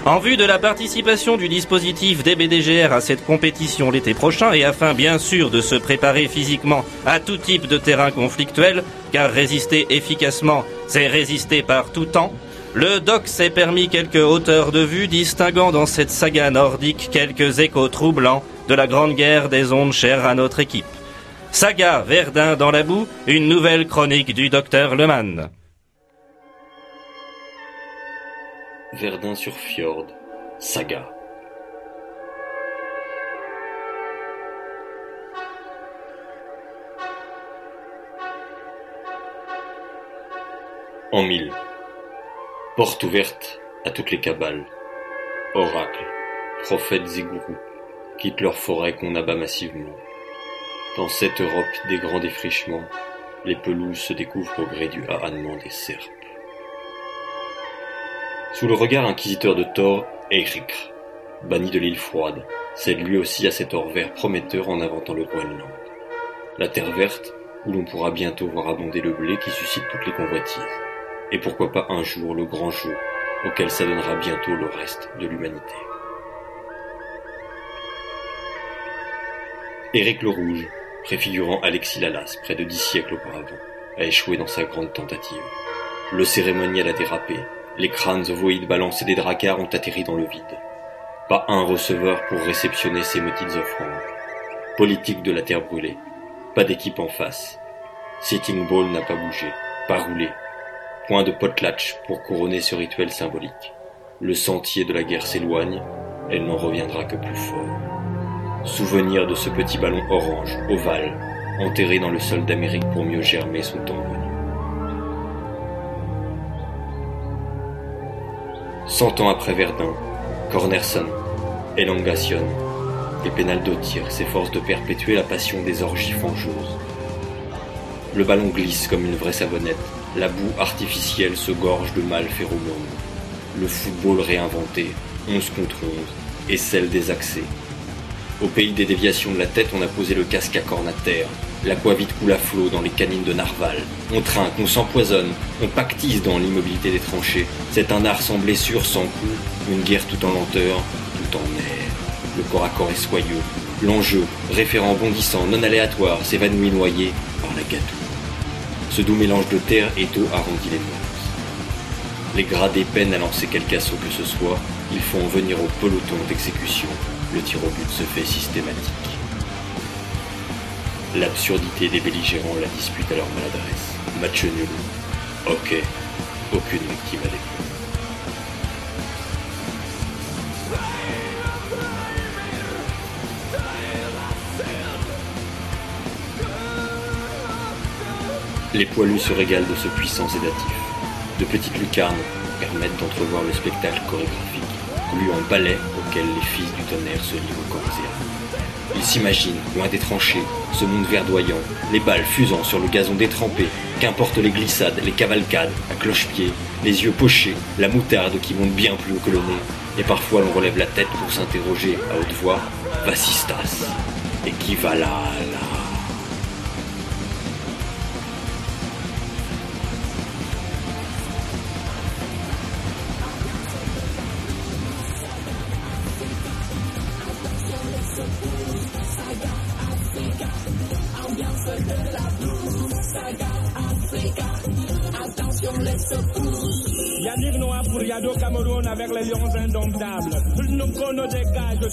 En vue de la participation du dispositif DBDGR à cette compétition l'été prochain et afin bien sûr de se préparer physiquement à tout type de terrain conflictuel, car résister efficacement, c'est résister par tout temps, le doc s'est permis quelques hauteurs de vue distinguant dans cette saga nordique quelques échos troublants de la grande guerre des ondes chères à notre équipe. Saga Verdun dans la boue, une nouvelle chronique du docteur Leman. Verdun sur Fjord, Saga. En mille. Porte ouverte à toutes les cabales. Oracles, prophètes et gourous quittent leur forêt qu'on abat massivement. Dans cette Europe des grands défrichements, les pelouses se découvrent au gré du hahannement des serpes. Sous le regard inquisiteur de Thor, Eirik, banni de l'île froide, cède lui aussi à cet or vert prometteur en inventant le Groenland. La terre verte, où l'on pourra bientôt voir abonder le blé qui suscite toutes les convoitises. Et pourquoi pas un jour le grand jour, auquel s'adonnera bientôt le reste de l'humanité. Éric le Rouge, préfigurant Alexis Lalas près de dix siècles auparavant, a échoué dans sa grande tentative. Le cérémonial a dérapé, les crânes ovoïdes balancés des dracars ont atterri dans le vide. Pas un receveur pour réceptionner ces maudites offrandes. Politique de la terre brûlée. Pas d'équipe en face. Sitting Ball n'a pas bougé, pas roulé. Point de potlatch pour couronner ce rituel symbolique. Le sentier de la guerre s'éloigne, elle n'en reviendra que plus fort. Souvenir de ce petit ballon orange, ovale, enterré dans le sol d'Amérique pour mieux germer son temps venu. Cent ans après Verdun, Cornerson, Elongation et Penaldotir s'efforcent de perpétuer la passion des orgies fangeuses. Le ballon glisse comme une vraie savonnette, la boue artificielle se gorge de mâles phéromones. Le football réinventé, 11 contre 11, et celle des accès. Au pays des déviations de la tête, on a posé le casque à corne à terre. L'aquavite coule à flot dans les canines de narval. On trinque, on s'empoisonne, on pactise dans l'immobilité des tranchées. C'est un art sans blessure, sans coup, une guerre tout en lenteur, tout en air. Le corps à corps est soyeux. L'enjeu, référent bondissant, non aléatoire, s'évanouit noyé par la gâteau. Ce doux mélange de terre et d'eau arrondit les mœurs. Les gradés peinent à lancer quelque assaut que ce soit, ils font venir au peloton d'exécution. Le tir au but se fait systématique. L'absurdité des belligérants la dispute à leur maladresse. Match nul. Ok. Aucune victime à. Les poilus se régalent de ce puissant sédatif. De petites lucarnes permettent d'entrevoir le spectacle chorégraphique, glu en ballet auquel les fils du tonnerre se livrent corps. Ils s'imaginent, loin des tranchées, ce monde verdoyant, les balles fusant sur le gazon détrempé, qu'importe les glissades, les cavalcades, à cloche-pied, les yeux pochés, la moutarde qui monte bien plus haut que le nez, et parfois l'on relève la tête pour s'interroger à haute voix, Vassistas, et qui va là, là?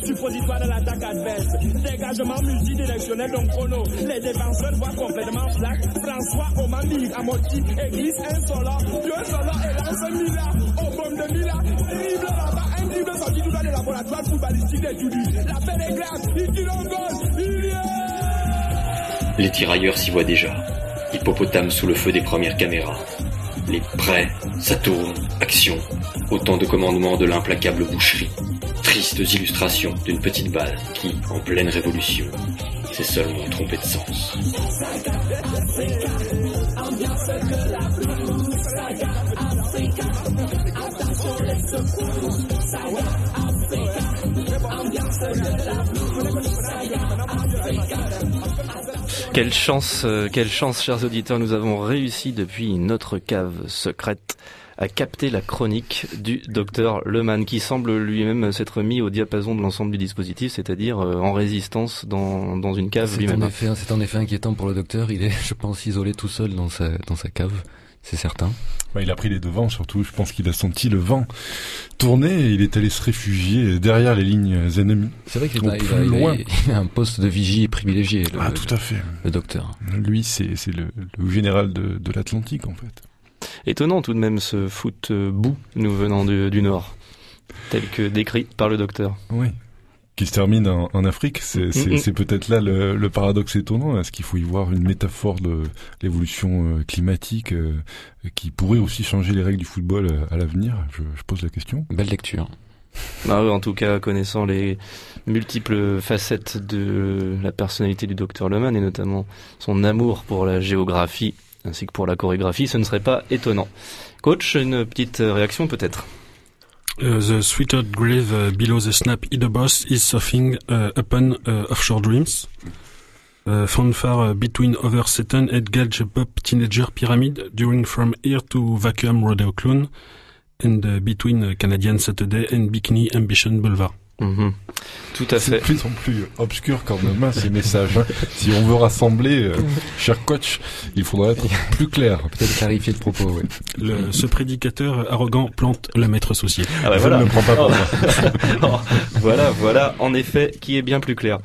Suppositoire de l'attaque adverse. Dégagement multidirectionnel donc chrono. Les défenseurs voient complètement flac. François Omami, Amoti, Église insolent. Dieu solo et lance Mila. Au bombe de Mila. Dribble là-bas, un dribble sorti du bas des laboratoires footballistiques d'études. La peine est grave, il tire un goal. Il y est Les tirailleurs s'y voient déjà. Hippopotame sous le feu des premières caméras. Les prêts, ça tourne, action, autant de commandements de l'implacable boucherie. Tristes illustrations d'une petite balle qui, en pleine révolution, s'est seulement trompée de sens. Quelle chance, euh, quelle chance, chers auditeurs, nous avons réussi depuis notre cave secrète à capter la chronique du docteur Leman, qui semble lui-même s'être mis au diapason de l'ensemble du dispositif, c'est-à-dire euh, en résistance dans, dans une cave C'est en, lui-même. effet, c'est en effet inquiétant pour le docteur. Il est, je pense, isolé tout seul dans sa, dans sa cave. C'est certain. Bah, il a pris les devants, surtout. Je pense qu'il a senti le vent tourner et il est allé se réfugier derrière les lignes ennemies. C'est vrai qu'il a, il plus a- loin. il a un poste de vigie privilégié. Le, Ah, tout à fait. Le docteur. Lui, c'est c'est le, le général de, de l'Atlantique, en fait. Étonnant tout de même ce foot euh, bout nous venant du, du Nord, tel que décrit par le docteur. Oui. Qui se termine en, en Afrique, c'est Mm, mm. c'est peut-être là le, le paradoxe étonnant. Est-ce qu'il faut y voir une métaphore de l'évolution euh, climatique euh, qui pourrait aussi changer les règles du football euh, à l'avenir? Je, je pose la question. Belle lecture. Ah ouais, en tout cas, connaissant les multiples facettes de la personnalité du docteur Leman et notamment son amour pour la géographie ainsi que pour la chorégraphie, ce ne serait pas étonnant. Coach, une petite réaction peut-être? Uh, the grave uh, below the snap either boss is surfing uh, upon uh, offshore dreams. Uh, fanfare uh, between over Satan and Gage Pop Teenager Pyramid during from here to Vacuum Rodeo Clown and between Canadian Saturday and Bikini Ambition Boulevard. Mhm. Tout à C'est fait. de plus en plus obscur quand même hein, ces messages. Si on veut rassembler, euh, cher coach, il faudra être plus clair. Peut-être clarifier le propos, oui. Le, ce prédicateur arrogant plante le maître associé. Ah bah Je voilà. ne prends pas pour Oh. voilà, voilà, en effet, qui est bien plus clair.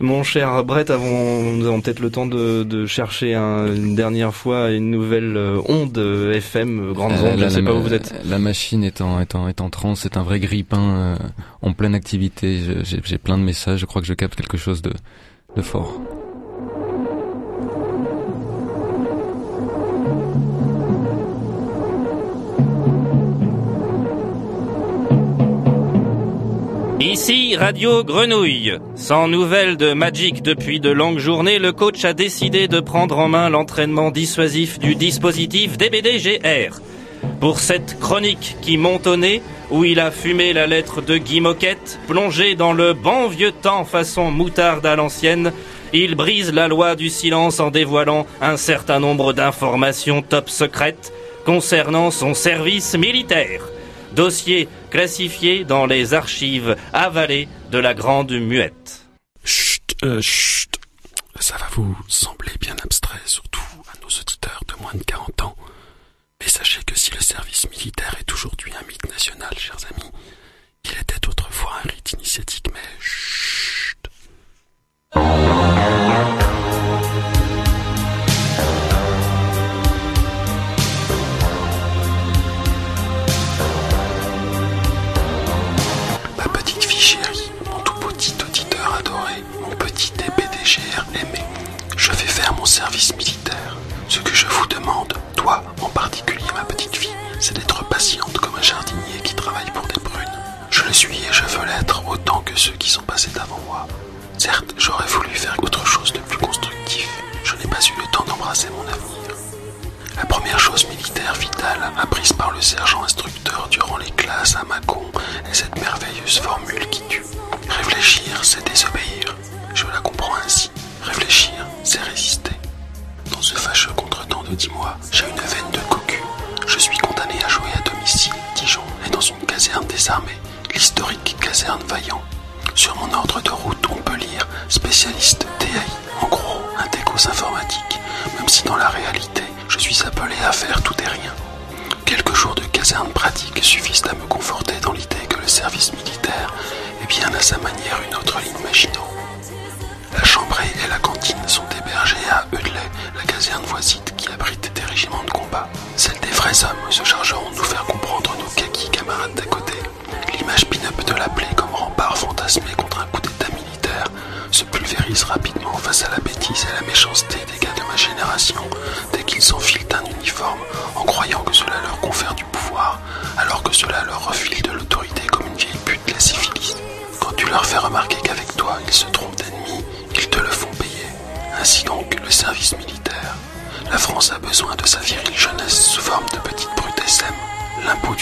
Mon cher Brett, avons, nous avons peut-être le temps de, de chercher un- une dernière fois une nouvelle euh, onde euh, FM, euh, grandes Euh, ondes, je la- ne sais la- pas où vous êtes. La machine est en, est en, est en transe, c'est un vrai grippin euh, en pleine j'ai plein de messages, je crois que je capte quelque chose de, de fort. Ici Radio Grenouille. Sans nouvelles de Magic depuis de longues journées, le coach a décidé de prendre en main l'entraînement dissuasif du dispositif DBDGR. Pour cette chronique qui monte au nez, où il a fumé la lettre de Guy Moquette, plongé dans le bon vieux temps façon moutarde à l'ancienne, il brise la loi du silence en dévoilant un certain nombre d'informations top secrètes concernant son service militaire. Dossier classifié dans les archives avalées de la Grande Muette. Chut, euh, chut. Ça va vous sembler bien abstrait, surtout à nos auditeurs de moins de 40 ans. Mais sachez que si le service militaire est aujourd'hui un mythe national, chers amis, il était autrefois un rite initiatique, mais chut.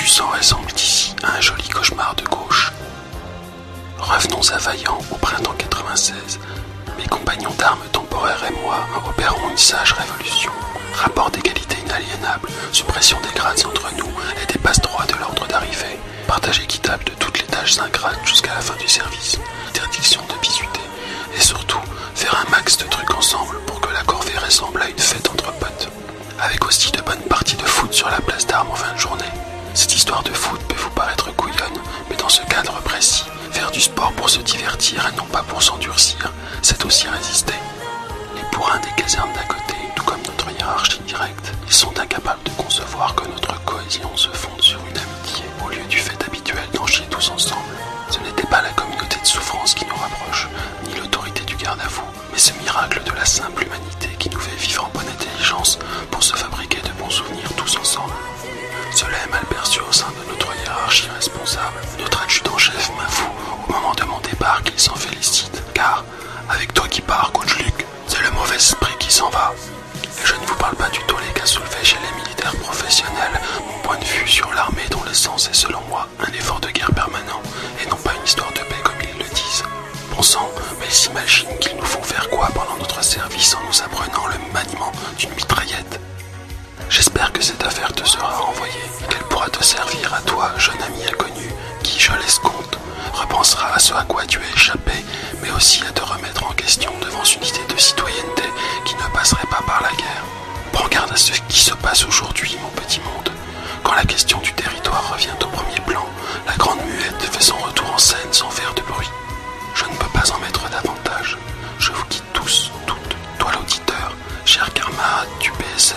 Du sang ressemble ici à un joli cauchemar de gauche. Revenons à Vaillant au printemps 96. Mes compagnons d'armes temporaires et moi opérons une sage révolution. Rapport d'égalité inaliénable, suppression des grades entre nous et des passe-droits de l'ordre d'arrivée, partage équitable de toutes les tâches ingrates jusqu'à la fin du service, interdiction de bisuter, et surtout faire un max de trucs ensemble pour que la corvée ressemble à une fête entre potes. Avec aussi de bonnes parties de foot sur la place d'armes en fin de journée. Cette histoire de foot peut vous paraître couillonne, mais dans ce cadre précis, faire du sport pour se divertir et non pas pour s'endurcir, c'est aussi résister. Les bourrins des casernes d'à côté, tout comme notre hiérarchie directe, ils sont incapables de concevoir que notre cohésion se fonde sur une amitié au lieu du fait habituel d'en chier tous ensemble. Ce n'était pas la communauté de souffrance qui nous rapproche, ni l'autorité du garde à vous, mais ce miracle de la simple humanité qui nous fait vivre en bonne intelligence pour se fabriquer de bons souvenirs tous ensemble. Cela est mal perçu au sein de notre hiérarchie responsable. Notre adjudant-chef m'avoue au moment de mon départ qu'il s'en félicite, car avec toi qui pars, coach Luc, c'est le mauvais esprit qui s'en va. Et je ne vous parle pas du tollé qu'a soulevé chez les militaires professionnels mon point de vue sur l'armée dont l'essence est selon moi un effort de guerre permanent et non pas une histoire de paix comme ils le disent. Bon sang, mais ils s'imaginent qu'ils nous font faire quoi pendant notre service en nous apprenant le maniement d'une mitraillette? J'espère que cette affaire te sera renvoyée qu'elle pourra te servir à toi, jeune ami inconnu, qui, je l'escompte, repensera à ce à quoi tu as échappé, mais aussi à te remettre en question devant une idée de citoyenneté qui ne passerait pas par la guerre. Prends garde à ce qui se passe aujourd'hui, mon petit monde. Quand la question du territoire revient au premier plan, la grande muette fait son retour en scène sans faire de bruit. Je ne peux pas en mettre davantage. Je vous quitte tous, toutes, toi l'auditeur, cher camarade du PSN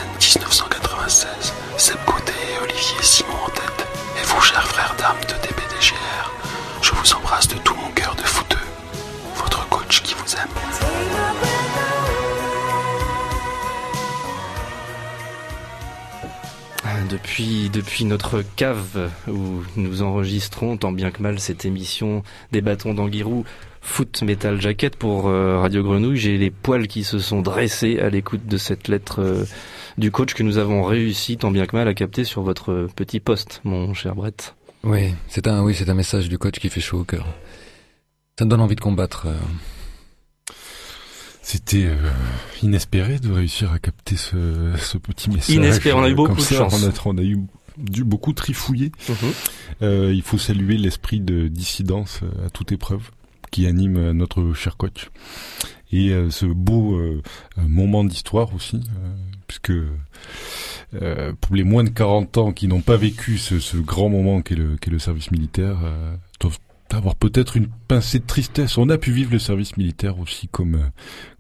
1996, Seb Côté et Olivier Simon en tête, et vous, chers frères d'armes de DBDGR, je vous embrasse de tout mon cœur de fouteux. Votre coach qui vous aime. Depuis, depuis notre cave où nous enregistrons tant bien que mal cette émission des bâtons d'Anguirou Foot Metal Jacket pour euh, Radio Grenouille, j'ai les poils qui se sont dressés à l'écoute de cette lettre euh, du coach que nous avons réussi tant bien que mal à capter sur votre petit poste, mon cher Brett. Oui, c'est un, oui, c'est un message du coach qui fait chaud au cœur. Ça me donne envie de combattre. euh. C'était euh, inespéré de réussir à capter ce, ce petit message. Inespéré, on a eu euh, beaucoup de ça. chance. On a, on a eu dû beaucoup trifouiller. Mhm. Euh, il faut saluer l'esprit de dissidence euh, à toute épreuve qui anime euh, notre cher coach. Et euh, ce beau euh, euh, moment d'histoire aussi, euh, puisque euh, pour les moins de 40 ans qui n'ont pas vécu ce, ce grand moment qu'est le, service militaire, euh, doivent avoir peut-être une pincée de tristesse. On a pu vivre le service militaire aussi comme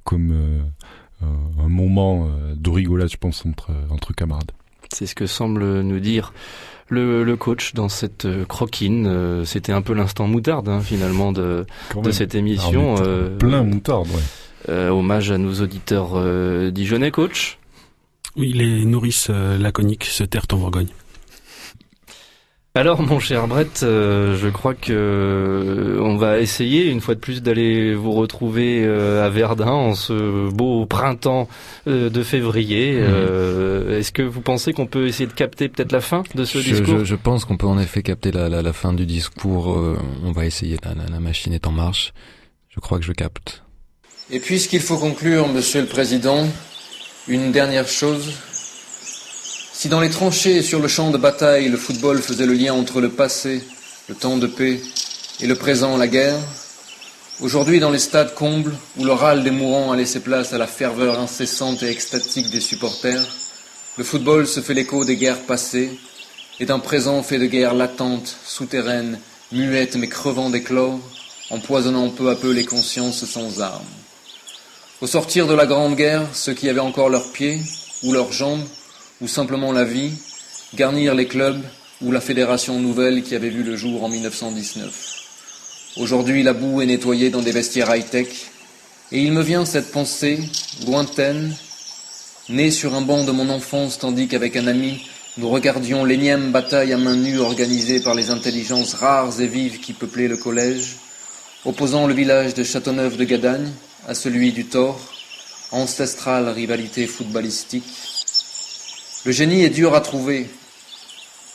comme euh, un moment euh, de rigolade, je pense, entre entre camarades. C'est ce que semble nous dire le, le coach dans cette croquine. C'était un peu l'instant moutarde hein, finalement de, cette Ah, émission. plein moutarde, ouais. hommage à nos auditeurs dijonnais, coach. Oui, les nourrices euh, laconiques se terrent en Bourgogne. Alors, mon cher Brett, euh, je crois que euh, on va essayer une fois de plus d'aller vous retrouver euh, à Verdun en ce beau printemps euh, de février. Mhm. Euh, Est-ce que vous pensez qu'on peut essayer de capter peut-être la fin de ce je, discours? je, je pense qu'on peut en effet capter la, la, la fin du discours. euh, on va essayer. La, la, la machine est en marche. Je crois que je capte. Et puisqu'il faut conclure, Monsieur le Président, une dernière chose. Si dans les tranchées et sur le champ de bataille, le football faisait le lien entre le passé, le temps de paix, et le présent, la guerre, aujourd'hui dans les stades combles, où le râle des mourants a laissé place à la ferveur incessante et extatique des supporters, le football se fait l'écho des guerres passées, et d'un présent fait de guerres latentes, souterraines, muettes mais crevant d'éclore, empoisonnant peu à peu les consciences sans armes. Au sortir de la Grande Guerre, ceux qui avaient encore leurs pieds, ou leurs jambes, ou simplement la vie, garnirent les clubs ou la fédération nouvelle qui avait vu le jour en 1919. Aujourd'hui, la boue est nettoyée dans des vestiaires high-tech, et il me vient cette pensée, lointaine, née sur un banc de mon enfance tandis qu'avec un ami, nous regardions l'énième bataille à main nue organisée par les intelligences rares et vives qui peuplaient le collège, opposant le village de Châteauneuf de Gadagne à celui du Thor, ancestrale rivalité footballistique. Le génie est dur à trouver.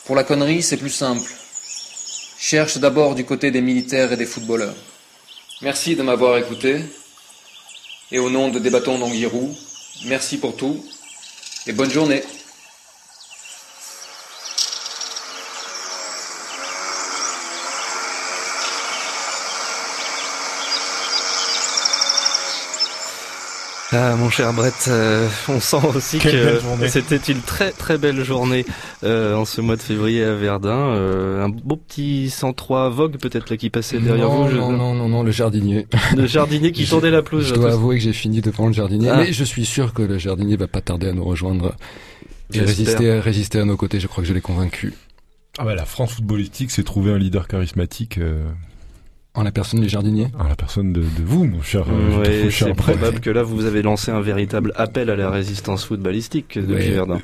Pour la connerie, c'est plus simple. Cherche d'abord du côté des militaires et des footballeurs. Merci de m'avoir écouté. Et au nom de Débattons d'Anguirou, merci pour tout et bonne journée. Ah, mon cher Brett, euh, on sent aussi Quelle que c'était une très très belle journée euh, en ce mois de février à Verdun. Euh, un beau petit 103 Vogue peut-être là qui passait derrière non, vous. je- non, non, non, non, le jardinier. Le jardinier qui tendait la pelouse. Je dois avouer que j'ai fini devant le jardinier, Ah. mais je suis sûr que le jardinier va pas tarder à nous rejoindre. J'ai J'espère. résisté, à, à nos côtés, je crois que je l'ai convaincu. Ah bah, la France footballistique s'est trouvé un leader charismatique. Euh, En la personne du jardinier En la personne de, de vous, mon cher, euh, Ouais, c'est probable que là vous avez lancé un véritable appel à la résistance footballistique depuis. Verdun.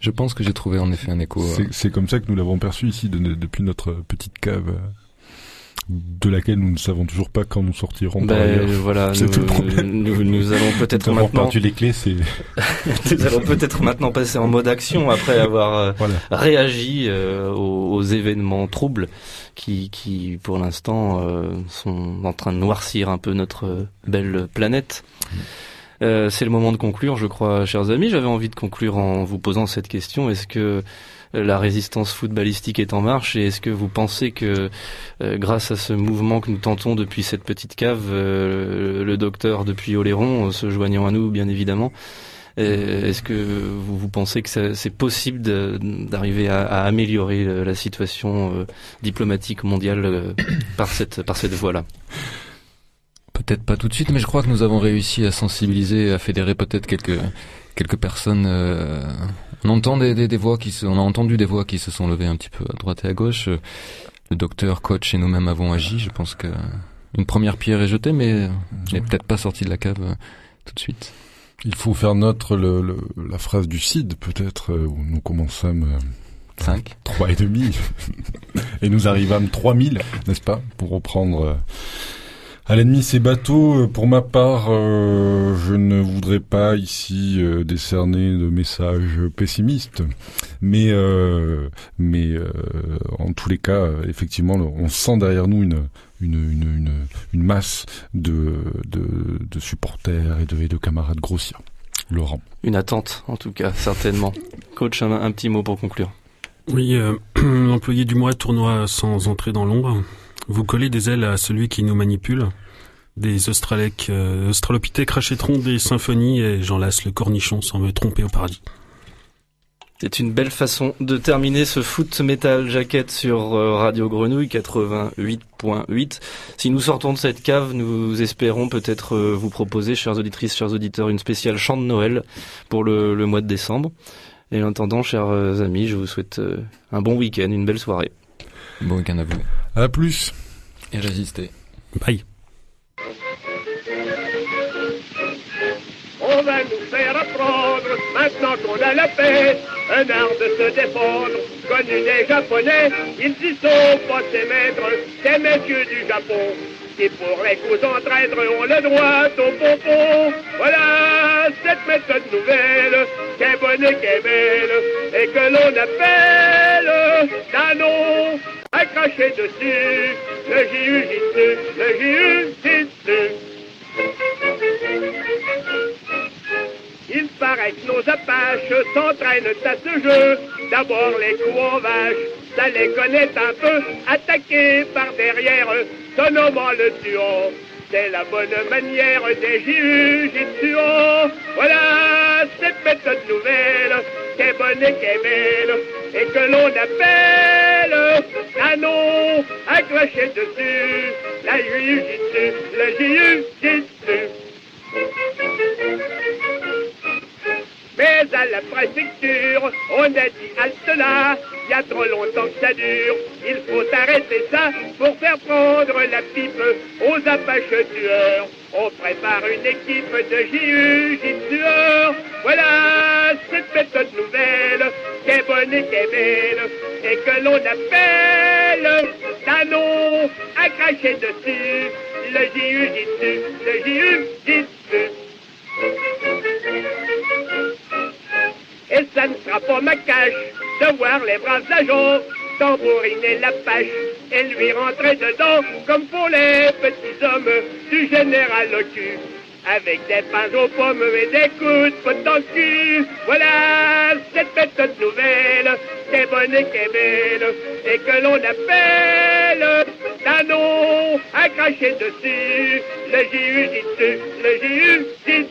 Je pense que j'ai trouvé en effet un écho. euh, C'est- C'est comme ça que nous l'avons perçu ici, de- de- depuis notre petite cave, euh, de laquelle nous ne savons toujours pas quand nous sortirons. Ben, voilà, nous, nous, nous allons peut-être maintenant. perdu les clés, c'est. nous allons peut-être maintenant passer en mode action après avoir euh, réagi euh, aux, aux événements troubles qui, qui pour l'instant, euh, sont en train de noircir un peu notre belle planète. C'est le moment de conclure, je crois, chers amis. J'avais envie de conclure en vous posant cette question. Est-ce que la résistance footballistique est en marche et est-ce que vous pensez que euh, grâce à ce mouvement que nous tentons depuis cette petite cave, euh, le docteur depuis Oléron, euh, se joignant à nous bien évidemment, est-ce que vous, pensez que c'est possible d'arriver à, améliorer la situation diplomatique mondiale par cette par cette voie-là? Peut-être pas tout de suite, mais je crois que nous avons réussi à sensibiliser, à fédérer peut-être quelques quelques personnes. euh, on entend des, des, des voix qui se, on a entendu des voix qui se sont levées un petit peu à droite et à gauche. Euh, Le docteur, coach et nous-mêmes avons agi. Je pense que une première pierre est jetée, mais n'est peut-être pas sorti de la cave euh, tout de suite. Il faut faire notre le, le- la phrase du CID, peut-être, euh, où nous commençâmes. euh, Cinq. Trois et demi. et nous arrivâmes 3000, n'est-ce pas, pour reprendre euh, à l'ennemi ses bateaux. Euh, Pour ma part, euh, je ne voudrais pas ici euh, décerner de messages pessimistes, mais euh, mais euh, en tous les cas, effectivement, on sent derrière nous une une, une, une, une masse de, de, de supporters et de, et de camarades grossiers. Laurent. Une attente, en tout cas, certainement. Coach, un, un petit mot pour conclure. Oui, euh, l'employé du mois tournoi sans entrer dans l'ombre. Vous collez des ailes à celui qui nous manipule. Des australèques, euh, australopithèques rachèteront des symphonies et j'en lasse le cornichon sans me tromper au paradis. C'est une belle façon de terminer ce foot metal jacket sur euh, Radio Grenouille 88.8. Si nous sortons de cette cave, nous espérons peut-être euh, vous proposer, chères auditrices, chers auditeurs, une spéciale chant de Noël pour le, le mois de décembre. Et en attendant, chers amis, je vous souhaite un bon week-end, une belle soirée. Bon week-end à vous. À plus. Et résistez. Bye. On va nous faire apprendre, maintenant qu'on a la paix, un art de se défendre, connu des Japonais, ils y sont pas ces maîtres, ces messieurs du Japon, qui pour les coups entraînent ont le droit au pompon. Voilà cette méthode nouvelle, qui est bonne et qui est belle, et que l'on appelle Danon, à dessus, le jiu-jitsu, le jiu-jitsu. Il paraît que nos apaches s'entraînent à ce jeu. D'abord les coups en vache, ça les connaît un peu. Attaqués par derrière, se nommant le tuant. C'est la bonne manière des jiu-jitsuants. Voilà cette méthode nouvelle, qui est bonne et qui est belle, et que l'on appelle canon, accroché dessus, la jiu-jitsu, le jiu-jitsu. À la préfecture, on a dit halte là, il y a trop longtemps que ça dure. Il faut arrêter ça pour faire prendre la pipe aux apaches tueurs. On prépare une équipe de jiu-jitsueurs. Voilà cette méthode nouvelle, qui est bonne et qui est belle, et que l'on appelle Danon à cracher dessus. Le jiu-jitsu, le jiu-jitsu. Et ça ne sera pas ma cache de voir les braves agents tambouriner la pâche et lui rentrer dedans comme pour les petits hommes du général cul. avec des pains aux pommes et des coups de cul. Voilà cette méthode nouvelle, qui est bonne et qui est belle, et que l'on appelle d'un nom à cracher dessus. Le JU dit le JU dit.